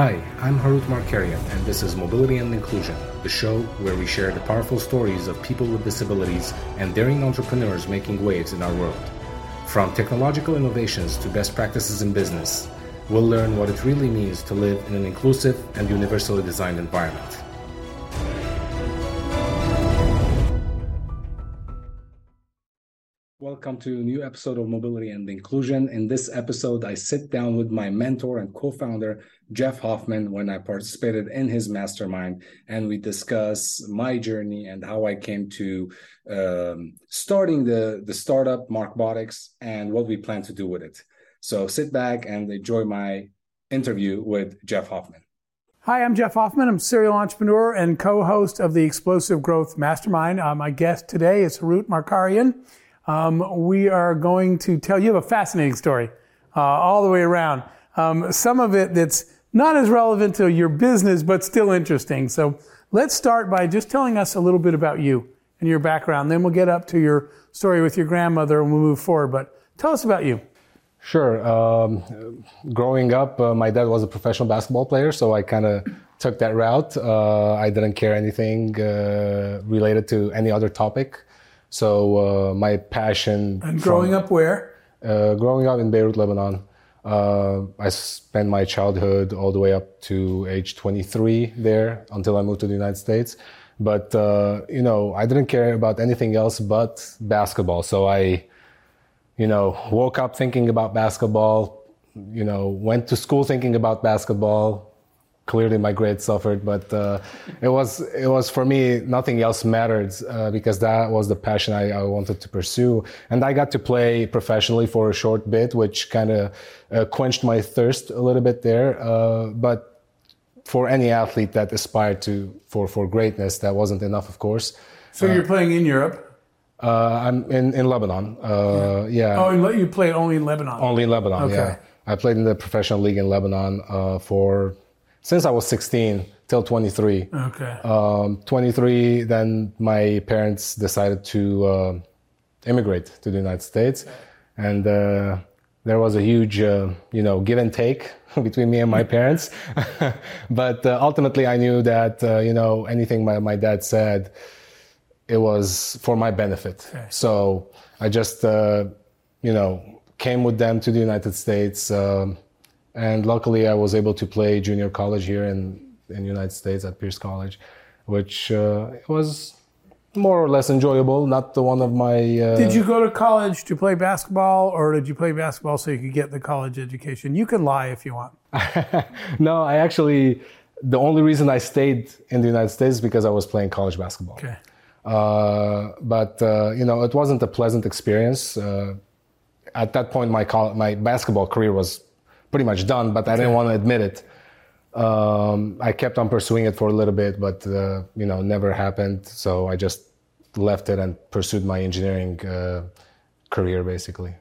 Hi, I'm Harut Markarian, and this is Mobility and Inclusion, the show where we share the powerful stories of people with disabilities and daring entrepreneurs making waves in our world. From technological innovations to best practices in business, we'll learn what it really means to live in an inclusive and universally designed environment. Welcome to a new episode of Mobility and Inclusion. In this episode, I sit down with my mentor and co founder, Jeff Hoffman, when I participated in his mastermind, and we discuss my journey and how I came to um, starting the, the startup Markbotix and what we plan to do with it. So sit back and enjoy my interview with Jeff Hoffman. Hi, I'm Jeff Hoffman. I'm serial entrepreneur and co host of the Explosive Growth Mastermind. Uh, my guest today is Harut Markarian. Um, we are going to tell you have a fascinating story uh, all the way around. Um, some of it that's not as relevant to your business, but still interesting. So let's start by just telling us a little bit about you and your background. Then we'll get up to your story with your grandmother and we'll move forward. But tell us about you. Sure. Um, growing up, uh, my dad was a professional basketball player, so I kind of took that route. Uh, I didn't care anything uh, related to any other topic. So uh, my passion. And growing from, up where? Uh, growing up in Beirut, Lebanon. Uh, I spent my childhood all the way up to age 23 there until I moved to the United States. But uh, you know, I didn't care about anything else but basketball. So I, you know, woke up thinking about basketball. You know, went to school thinking about basketball clearly my grades suffered, but uh, it was it was for me nothing else mattered uh, because that was the passion I, I, wanted to pursue, and I got to play professionally for a short bit, which kind of uh, quenched my thirst a little bit there. Uh, but for any athlete that aspired to for for greatness, that wasn't enough, of course. So you're uh, playing in Europe. Uh, I'm in, in Lebanon. yeah. yeah. Oh, you play only in Lebanon. Only in Lebanon. Okay. Yeah. I played in the professional league in Lebanon for since I was 16 till 23. Okay. Um, 23, then my parents decided to uh, immigrate to the United States, and uh, there was a huge, uh, you know, give and take between me and my parents. but uh, ultimately, I knew that uh, you know anything my, my dad said, it was for my benefit. Okay. So I just, uh, you know, came with them to the United States. Um, and luckily, I was able to play junior college here in in the United States at Pierce College, which uh, was more or less enjoyable. Not the one of my. Uh... Did you go to college to play basketball, or did you play basketball so you could get the college education? You can lie if you want. no, I actually. The only reason I stayed in the United States is because I was playing college basketball. Okay. Uh, but uh, you know, it wasn't a pleasant experience. Uh, at that point, my my basketball career was pretty much done, but I didn't want to admit it. Um, I kept on pursuing it for a little bit, but uh, you know, never happened. So I just left it and pursued my engineering uh, career basically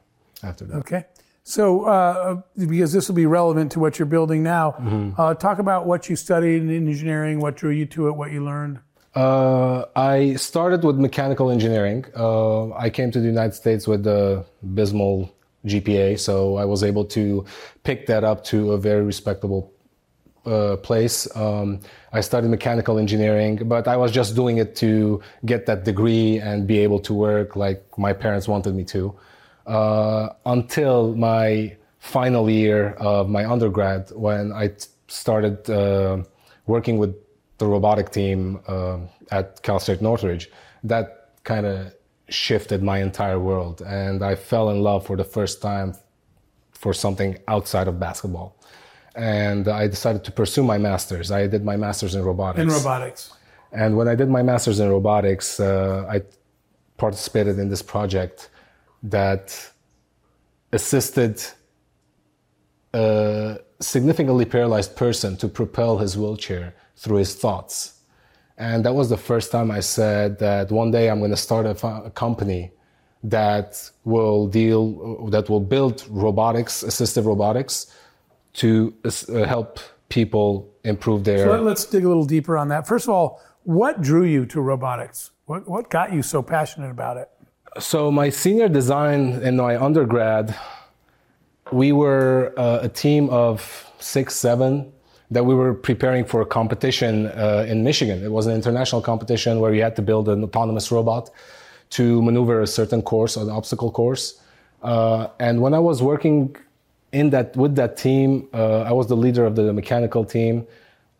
after that. Okay. So, uh, because this will be relevant to what you're building now, mm-hmm. Uh, talk about what you studied in engineering, what drew you to it, what you learned. Uh, I started with mechanical engineering. Uh, I came to the United States with the abysmal GPA, so I was able to pick that up to a very respectable uh, place. Um, I studied mechanical engineering, but I was just doing it to get that degree and be able to work like my parents wanted me to. Uh, until my final year of my undergrad, when I t- started uh, working with the robotic team uh, at Cal State Northridge, that kind of shifted my entire world, and I fell in love for the first time for something outside of basketball and I decided to pursue my master's. I did my master's in robotics. In robotics. And when I did my master's in robotics, uh, I participated in this project that assisted a significantly paralyzed person to propel his wheelchair through his thoughts. And that was the first time I said that one day I'm going to start a, a company that will deal, that will build robotics, assistive robotics, to uh, help people improve their. So let's dig a little deeper on that. First of all, what drew you to robotics? What, what got you so passionate about it? So, my senior design in my undergrad, we were uh, a team of six, seven that we were preparing for a competition uh, in Michigan. It was an international competition where you had to build an autonomous robot to maneuver a certain course, an obstacle course. Uh, and when I was working in that with that team, uh, I was the leader of the mechanical team.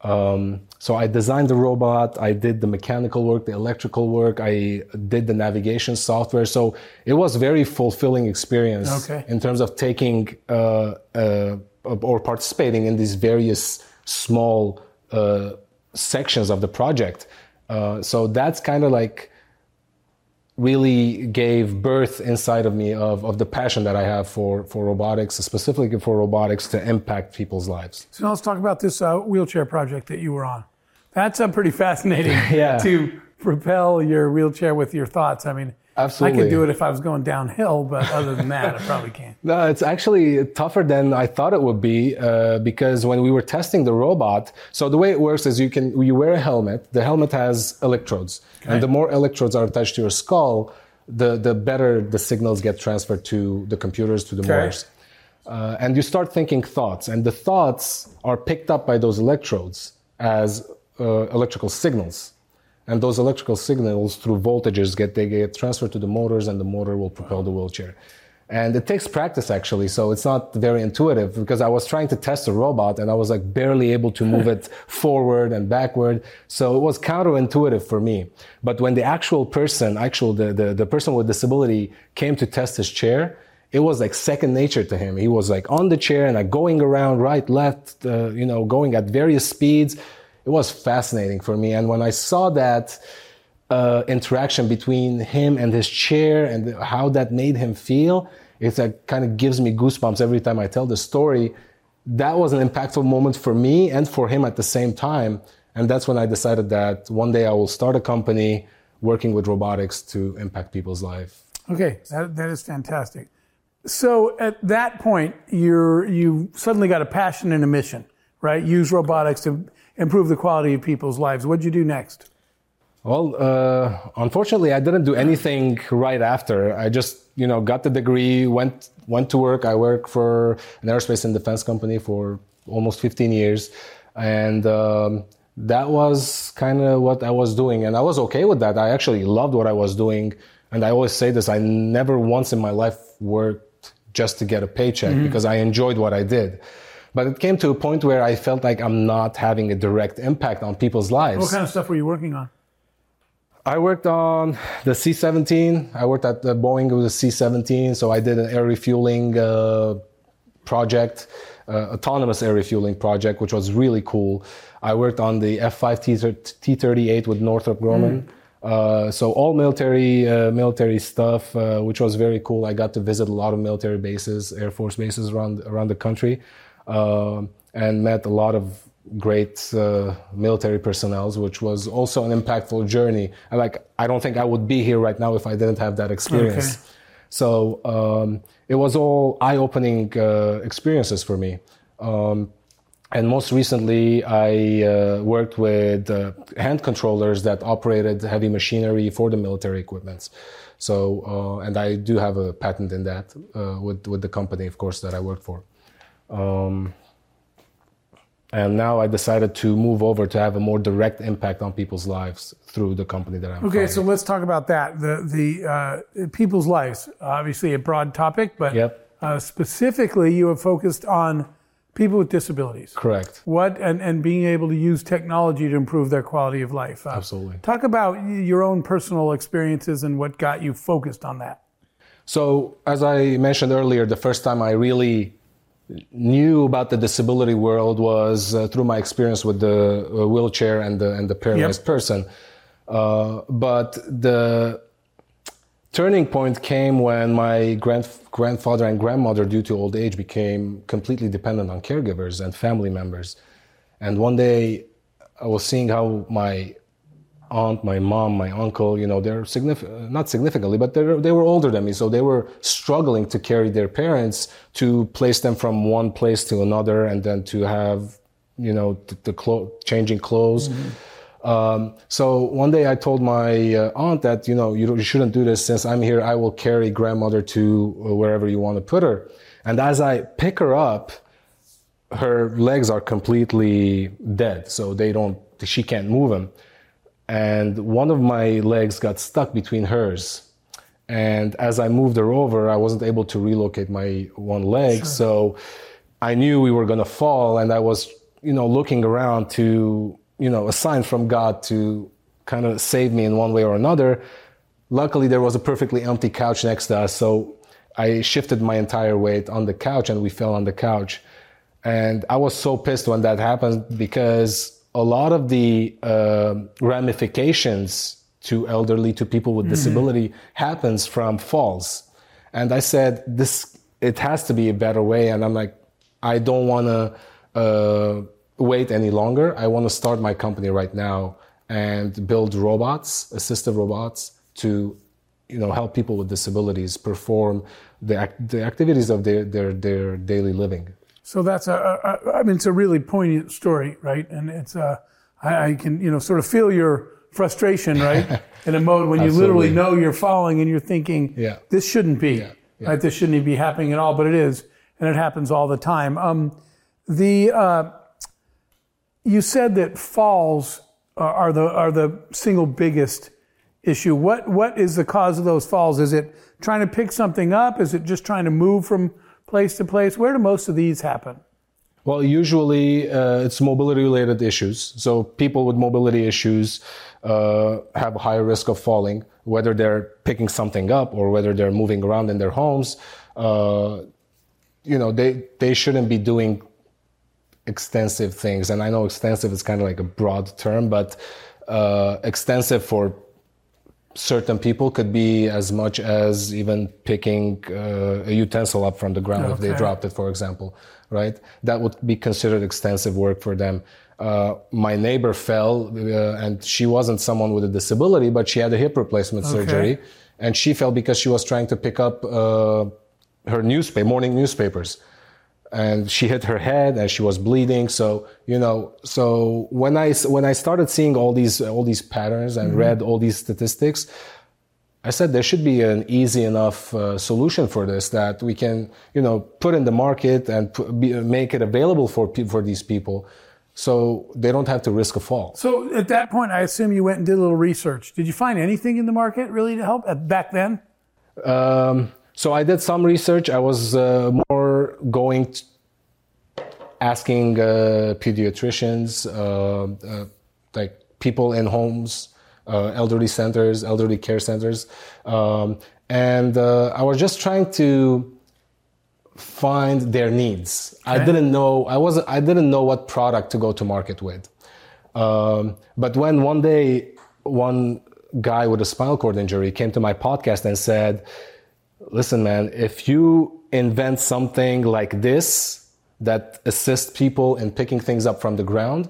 Um, so I designed the robot, I did the mechanical work, the electrical work, I did the navigation software. So it was very fulfilling experience okay. in terms of taking uh, uh, or participating in these various small uh, sections of the project. Uh, so that's kind of like really gave birth inside of me of, of the passion that I have for, for robotics, specifically for robotics to impact people's lives. So now let's talk about this uh, wheelchair project that you were on. That's uh, pretty fascinating yeah. to propel your wheelchair with your thoughts. I mean, Absolutely. I could do it if I was going downhill, but other than that, I probably can't. No, it's actually tougher than I thought it would be uh, because when we were testing the robot, so the way it works is you can you wear a helmet. The helmet has electrodes, okay. and the more electrodes are attached to your skull, the the better the signals get transferred to the computers to the okay. motors. Uh, and you start thinking thoughts, and the thoughts are picked up by those electrodes as uh, electrical signals and those electrical signals through voltages get they get transferred to the motors and the motor will propel the wheelchair. And it takes practice actually so it's not very intuitive because i was trying to test a robot and i was like barely able to move it forward and backward. So it was counterintuitive for me. But when the actual person actual the, the, the person with disability came to test his chair it was like second nature to him. He was like on the chair and like going around right left uh, you know going at various speeds it was fascinating for me. And when I saw that uh, interaction between him and his chair and how that made him feel, it kind of gives me goosebumps every time I tell the story. That was an impactful moment for me and for him at the same time. And that's when I decided that one day I will start a company working with robotics to impact people's life. Okay, that, that is fantastic. So at that point, you're you suddenly got a passion and a mission, right? Use robotics to improve the quality of people's lives. What'd you do next? Well, uh, unfortunately, I didn't do anything right after. I just, you know, got the degree, went went to work. I worked for an aerospace and defense company for almost 15 years, and um, that was kind of what I was doing, and I was okay with that. I actually loved what I was doing, and I always say this: I never once in my life worked just to get a paycheck mm-hmm. because I enjoyed what I did. But it came to a point where I felt like I'm not having a direct impact on people's lives. What kind of stuff were you working on? I worked on the C-17. I worked at the Boeing with the C-17, so I did an air refueling uh, project, uh, autonomous air refueling project, which was really cool. I worked on the F-5 T-38 with Northrop Grumman. Mm. Uh, so all military uh, military stuff, uh, which was very cool. I got to visit a lot of military bases, Air Force bases around around the country. Um, and met a lot of great uh, military personnel, which was also an impactful journey. And like, I don't think I would be here right now if I didn't have that experience. Okay. So um, it was all eye-opening uh, experiences for me. Um, and most recently, I uh, worked with uh, hand controllers that operated heavy machinery for the military equipments. So, uh, and I do have a patent in that uh, with with the company, of course, that I work for. Um, and now I decided to move over to have a more direct impact on people's lives through the company that I'm. Okay, founding. so let's talk about that. The the uh, people's lives, obviously a broad topic, but Yep. uh, specifically you have focused on people with disabilities. correct. What and, and being able to use technology to improve their quality of life. Uh, Absolutely. Talk about your own personal experiences and what got you focused on that. So, as I mentioned earlier, the first time I really knew about the disability world was uh, through my experience with the uh, wheelchair and the and the paralyzed Yep. person. Uh, but the turning point came when my grand, grandfather and grandmother, due to old age, became completely dependent on caregivers and family members. And one day, I was seeing how my aunt, my mom, my uncle, you know, they're significant, not significantly, but they they were older than me, so they were struggling to carry their parents to place them from one place to another, and then to have, you know, the, the clo- changing clothes. Um, so one day I told my uh, aunt that you know you, you shouldn't do this since I'm here. I will carry grandmother to uh, wherever you want to put her. And as I pick her up, her legs are completely dead, so they don't. She can't move them. And one of my legs got stuck between hers. And as I moved her over, I wasn't able to relocate my one leg. So I knew we were going to fall. And I was, you know, looking around to, you know, a sign from God to kind of save me in one way or another. Luckily, there was a perfectly empty couch next to us. So I shifted my entire weight on the couch and we fell on the couch. And I was so pissed when that happened because a lot of the uh, ramifications to elderly, to people with disability happens from falls. And I said, this, it has to be a better way. And I'm like, I don't want to uh, wait any longer. I want to start my company right now and build robots, assistive robots to, you know, help people with disabilities perform the, act- the activities of their, their, their daily living. So that's a, a, I mean, it's a really poignant story, right? And it's a, I, I can, you know, sort of feel your frustration, right? In a mode when you literally know you're falling and you're thinking, Yeah. this shouldn't be, Yeah, yeah. right? This shouldn't be happening at all, but it is, and it happens all the time. Um, the, uh, you said that falls are are the are the single biggest issue. What what is the cause of those falls? Is it trying to pick something up? Is it just trying to move from place to place? Where do most of these happen? Well, usually uh, it's mobility related issues. So people with mobility issues uh, have a higher risk of falling, whether they're picking something up or whether they're moving around in their homes. Uh, you know, they, they shouldn't be doing extensive things. And I know extensive is kind of like a broad term, but uh, extensive for certain people could be as much as even picking uh, a utensil up from the ground if they dropped it, for example, right? That would be considered extensive work for them. Uh, my neighbor fell, uh, and she wasn't someone with a disability, but she had a hip replacement surgery, and she fell because she was trying to pick up uh, her newspaper, morning newspapers and she hit her head and she was bleeding so you know so when i when i started seeing all these all these patterns and read all these statistics i said there should be an easy enough uh, solution for this that we can you know put in the market and pu- be, make it available for pe- for these people so they don't have to risk a fall So at that point, I assume you went and did a little research. Did you find anything in the market really to help at, back then? Um, so I did some research. I was uh, more going asking uh, pediatricians, uh, uh, like people in homes, uh, elderly centers, elderly care centers, um, and uh, I was just trying to find their needs. I didn't know. I wasn't. I didn't know what product to go to market with. Um, but when one day one guy with a spinal cord injury came to my podcast and said, "Listen, man, if you invent something like this that assists people in picking things up from the ground,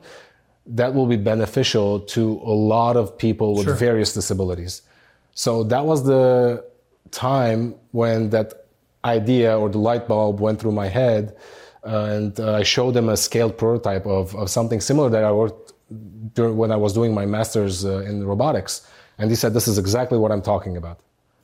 that will be beneficial to a lot of people with Sure. various disabilities." So that was the time when that idea or the light bulb went through my head, uh, and uh, I showed them a scaled prototype of, of something similar that I worked dur- when I was doing my master's uh, in robotics. And he said, This is exactly what I'm talking about.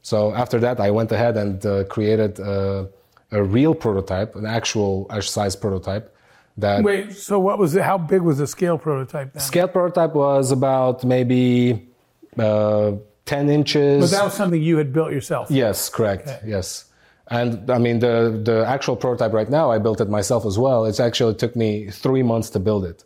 So after that, I went ahead and uh, created uh, a real prototype, an actual size prototype That Wait, so what was it? How big was the scale prototype then? scale prototype was about maybe uh, 10 inches. But that was something you had built yourself. Yes, correct. Yes. And I mean, the, the actual prototype right now, I built it myself as well. It's actually took me three months to build it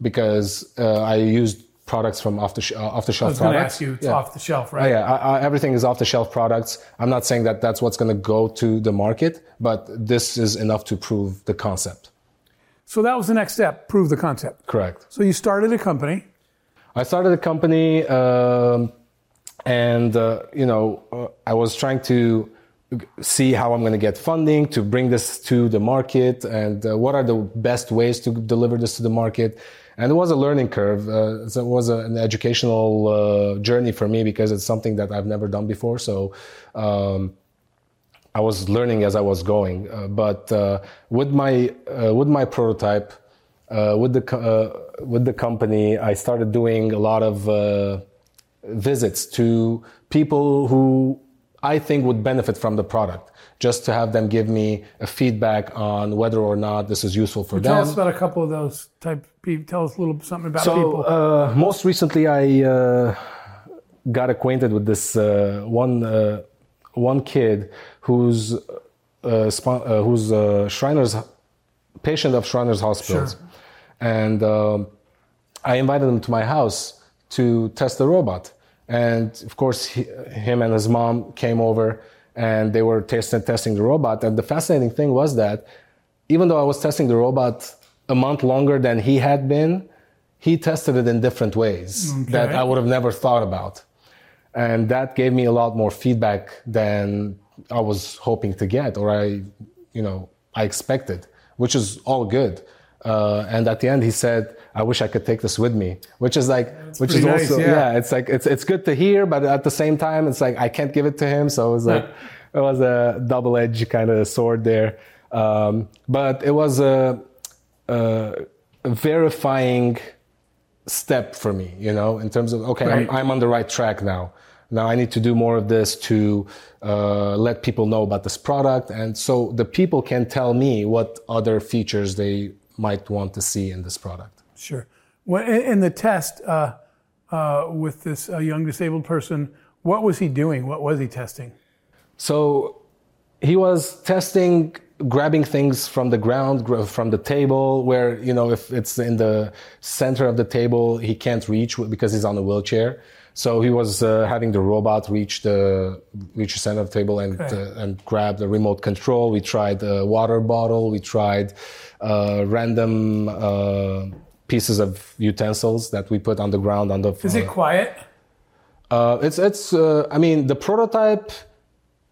because uh, I used products from off the, sh- uh, off the I shelf was going to products. ask you, it's Yeah. off the shelf, Oh, right? yeah, I, I, everything is off the shelf products. I'm not saying that that's what's going to go to the market, but this is enough to prove the concept. So that was the next step, prove the concept. Correct. So you started a company. I started a company, um, and uh, you know, uh, I was trying to see how I'm going to get funding to bring this to the market, and uh, what are the best ways to deliver this to the market. And it was a learning curve. Uh, so it was a, an educational uh, journey for me because it's something that I've never done before. So. Um, I was learning as I was going, uh, but uh, with my uh, with my prototype, uh, with the with the company, I started doing a lot of visits to people who I think would benefit from the product, just to have them give me a feedback on whether or not this is useful for Tell them. us about a couple of those type people. Tell us a little something about So people. uh, most recently, I uh, got acquainted with this uh, one uh, one kid who's uh, spo- uh, who's uh, Shriner's patient of Shriner's hospitals, Sure. and um, I invited him to my house to test the robot. And of course, he, him and his mom came over, and they were testing testing the robot. And the fascinating thing was that even though I was testing the robot a month longer than he had been, he tested it in different ways that I would have never thought about. And that gave me a lot more feedback than I was hoping to get or I, you know, I expected, which is all good. Uh, and at the end, he said, "I wish I could take this with me," which is like, which is nice, also, yeah. yeah. it's like it's it's good to hear, but at the same time, it's like I can't give it to him. So it was like it was a double-edged kind of sword there. Um, but it was a, a verifying step for me, you know, in terms of okay, Right. I'm, I'm on the right track now. Now I need to do more of this to uh, let people know about this product, and so the people can tell me what other features they might want to see in this product. Sure. Well, in the test uh, uh, with this uh, young disabled person, what was he doing? What was he testing? So he was testing grabbing things from the ground from the table where you know if it's in the center of the table he can't reach because he's on a wheelchair so he was uh, having the robot reach the reach the center of the table and Okay. uh, and grab the remote control we tried a water bottle we tried uh, random uh, pieces of utensils that we put on the ground on the floor. Is it quiet? uh, it's it's. Uh, I mean, the prototype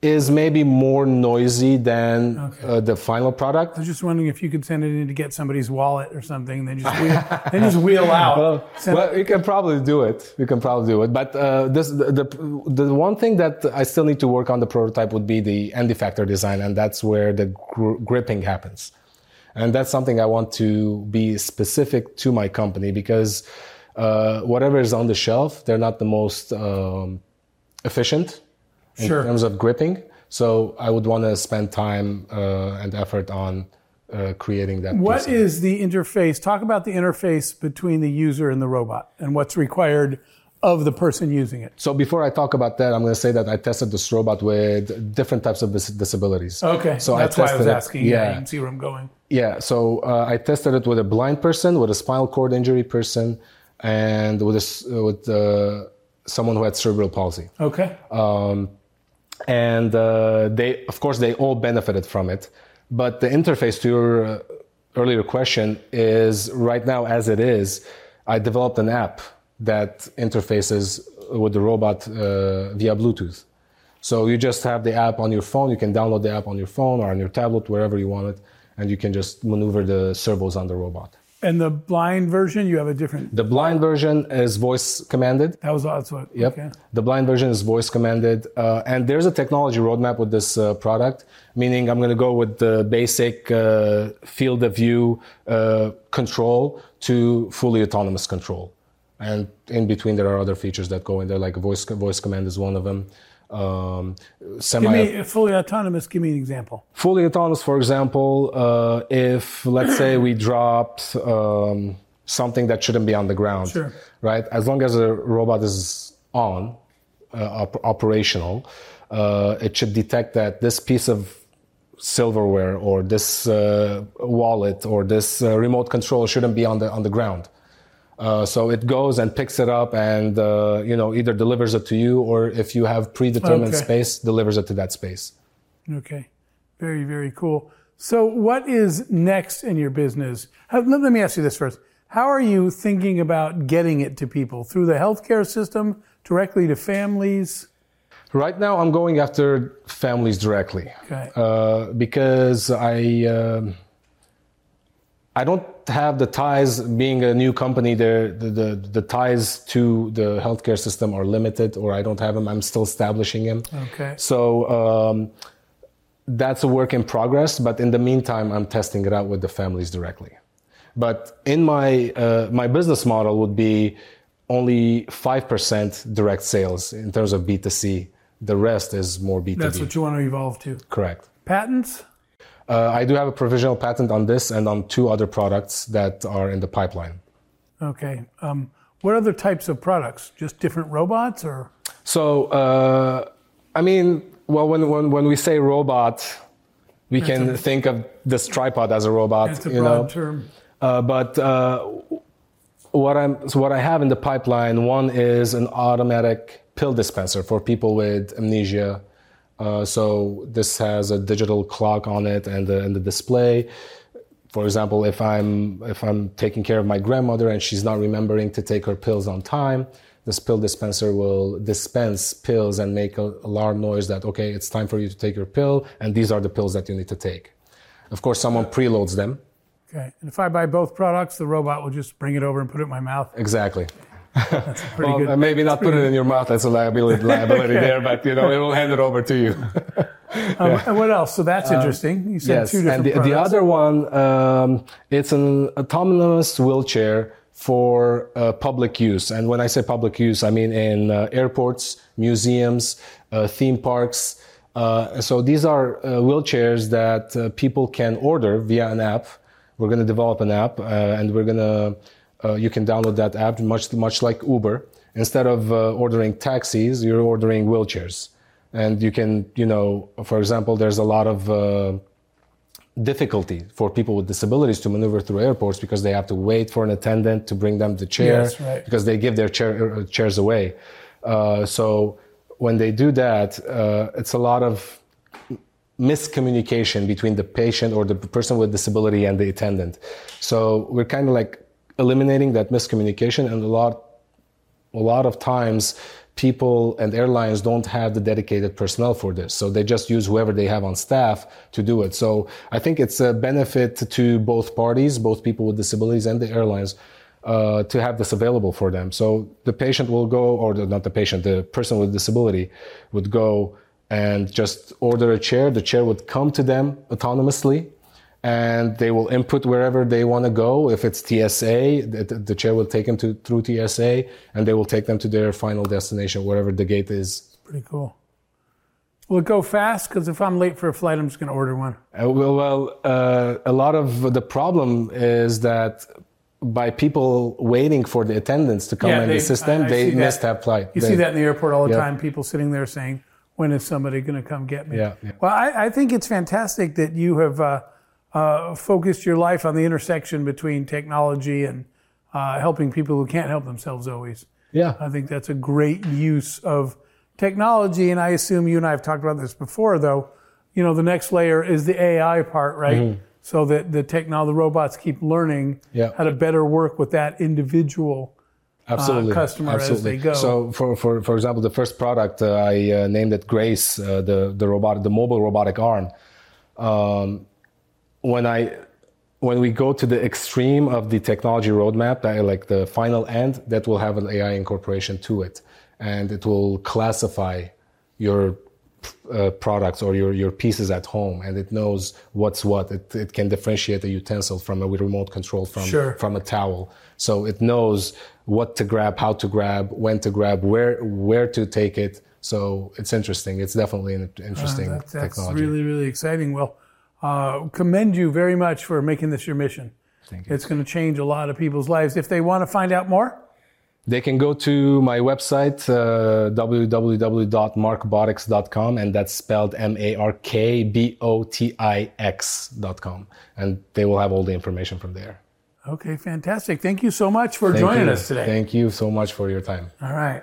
is maybe more noisy than uh, the final product. I was just wondering if you could send it in to get somebody's wallet or something, and then just wheel, then just wheel out. Well, we can probably do it. We can probably do it. But uh, this the, the the one thing that I still need to work on the prototype would be the end effector design, and that's where the gr- gripping happens. And that's something I want to be specific to my company because uh, whatever is on the shelf, they're not the most um, efficient in Sure. terms of gripping. So I would want to spend time uh, and effort on uh, creating that. What is the interface? Talk about the interface between the user and the robot, and what's required of the person using it. So before I talk about that, I'm going to say that I tested this robot with different types of disabilities. Okay, So that's I why I was tested it- asking. Yeah, you can see where I'm going. yeah. So uh, I tested it with a blind person, with a spinal cord injury person, and with a, with uh, someone who had cerebral palsy. Okay. Um, and uh, they, of course, they all benefited from it. But the interface to your uh, earlier question is right now, as it is, I developed an app that interfaces with the robot uh, via Bluetooth. So you just have the app on your phone. You can download the app on your phone or on your tablet, wherever you want it, and you can just maneuver the servos on the robot. And the blind version, you have a different. The blind version is voice commanded. That was that's what. Yep. Okay. The blind version is voice commanded. Uh, and there's a technology roadmap with this uh, product, meaning I'm going to go with the basic uh, field of view uh, control to fully autonomous control. And in between, there are other features that go in there, like voice, voice command is one of them. Um, Give me fully autonomous. Give me an example. Fully autonomous, for example, uh, if let's say we dropped um, something that shouldn't be on the ground, Sure. right? As long as the robot is on, uh, op- operational, uh, it should detect that this piece of silverware or this uh, wallet or this uh, remote control shouldn't be on the on the ground. Uh, so it goes and picks it up and uh, you know either delivers it to you or if you have predetermined Okay. space, delivers it to that space. Okay, very very cool. So, what is next in your business? How, let, let me ask you this first. How are you thinking about getting it to people through the healthcare system, directly to families? Right now, I'm going after families directly Okay. uh, because I um I don't have the ties. Being a new company, the, the the the ties to the healthcare system are limited, or I don't have them. I'm still establishing them. Okay. So um, that's a work in progress. But in the meantime, I'm testing it out with the families directly. But in my uh, my business model would be only five percent direct sales in terms of B2C. The rest is more B2B. That's what you want to evolve to. Correct. Patents? Uh, I do have a provisional patent on this and on two other products that are in the pipeline. Okay. Um, what other types of products? Just different robots or? So, uh, I mean, well, when, when, when we say robot, we can think of this tripod as a robot, It's a you broad know. term. Uh, but uh, what I'm so what I have in the pipeline, one is an automatic pill dispenser for people with amnesia. Uh, so this has a digital clock on it and the, and the display. For example, if I'm if I'm taking care of my grandmother and she's not remembering to take her pills on time, this pill dispenser will dispense pills and make an alarm noise that okay, it's time for you to take your pill, and these are the pills that you need to take. Of course, someone preloads them. Okay. And if I buy both products, the robot will just bring it over and put it in my mouth. Exactly. Pretty Well, good. uh, maybe not put it in your mouth. That's a liability, liability there, but you know, it will hand it over to you. Um, and what else? So that's interesting. You said yes, two different and the, the other one, um, it's an autonomous wheelchair for uh, public use. And when I say public use, I mean in uh, airports, museums, uh, theme parks. Uh, so these are uh, wheelchairs that uh, people can order via an app. We're going to develop an app, uh, and we're going to. Uh, you can download that app, much much like Uber. Instead of uh, ordering taxis, you're ordering wheelchairs, and you can, you know, for example, there's a lot of uh, difficulty for people with disabilities to maneuver through airports because they have to wait for an attendant to bring them the chair Yes, right. because they give their chair, uh, chairs away. Uh, so when they do that, uh, it's a lot of miscommunication between the patient or the person with disability and the attendant. So we're kind of like eliminating that miscommunication and a lot a lot of times people and airlines don't have the dedicated personnel for this. So they just use whoever they have on staff to do it. So i think it's a benefit to both parties both people with disabilities and the airlines uh, to have this available for them. So the patient will go or the, not the patient the person with disability would go and just order a chair. The chair would come to them autonomously and they will input wherever they want to go. If it's TSA, the, the chair will take them to through TSA, and they will take them to their final destination, wherever the gate is. Pretty cool. Will it go fast? Because if I'm late for a flight, I'm just going to order one. Uh, well, well uh, a lot of the problem is that by people waiting for the attendants to come Yeah, in they- the system, I- I they missed that flight. You They- see that in the airport all the Yeah. time. People sitting there saying, "When is somebody going to come get me?" Yeah, yeah. Well, I, I think it's fantastic that you have uh, uh, focused your life on the intersection between technology and uh, helping people who can't help themselves. Always, Yeah. I think that's a great use of technology. And I assume you and I have talked about this before, though. You know, the next layer is the AI part, right? So that the technology, the robots keep learning Mm-hmm. Yeah. how to better work with that individual absolutely customer as absolutely. they go. So, for, for for example, the first product uh, I uh, named it Grace, uh, the the robot, the mobile robotic arm. Um, when I when we go to the extreme of the technology roadmap, that, like the final end, that will have an AI incorporation to it, and it will classify your uh, products or your, your pieces at home, and it knows what's what. It, it can differentiate a utensil from a remote control from Sure. from a towel. So it knows what to grab, how to grab, when to grab, where where to take it. So it's interesting. It's definitely an interesting Uh, that, that's technology. really, really exciting. Well, uh, commend you very much for making this your mission. Thank you. It's going to change a lot of people's lives. If they want to find out more, They can go to my website, uh, www.markbotix.com, and that's spelled M A R K B O T I X.com. And they will have all the information from there. okay, fantastic. Thank you so much for Thank joining you. us today. Thank you so much for your time. All right.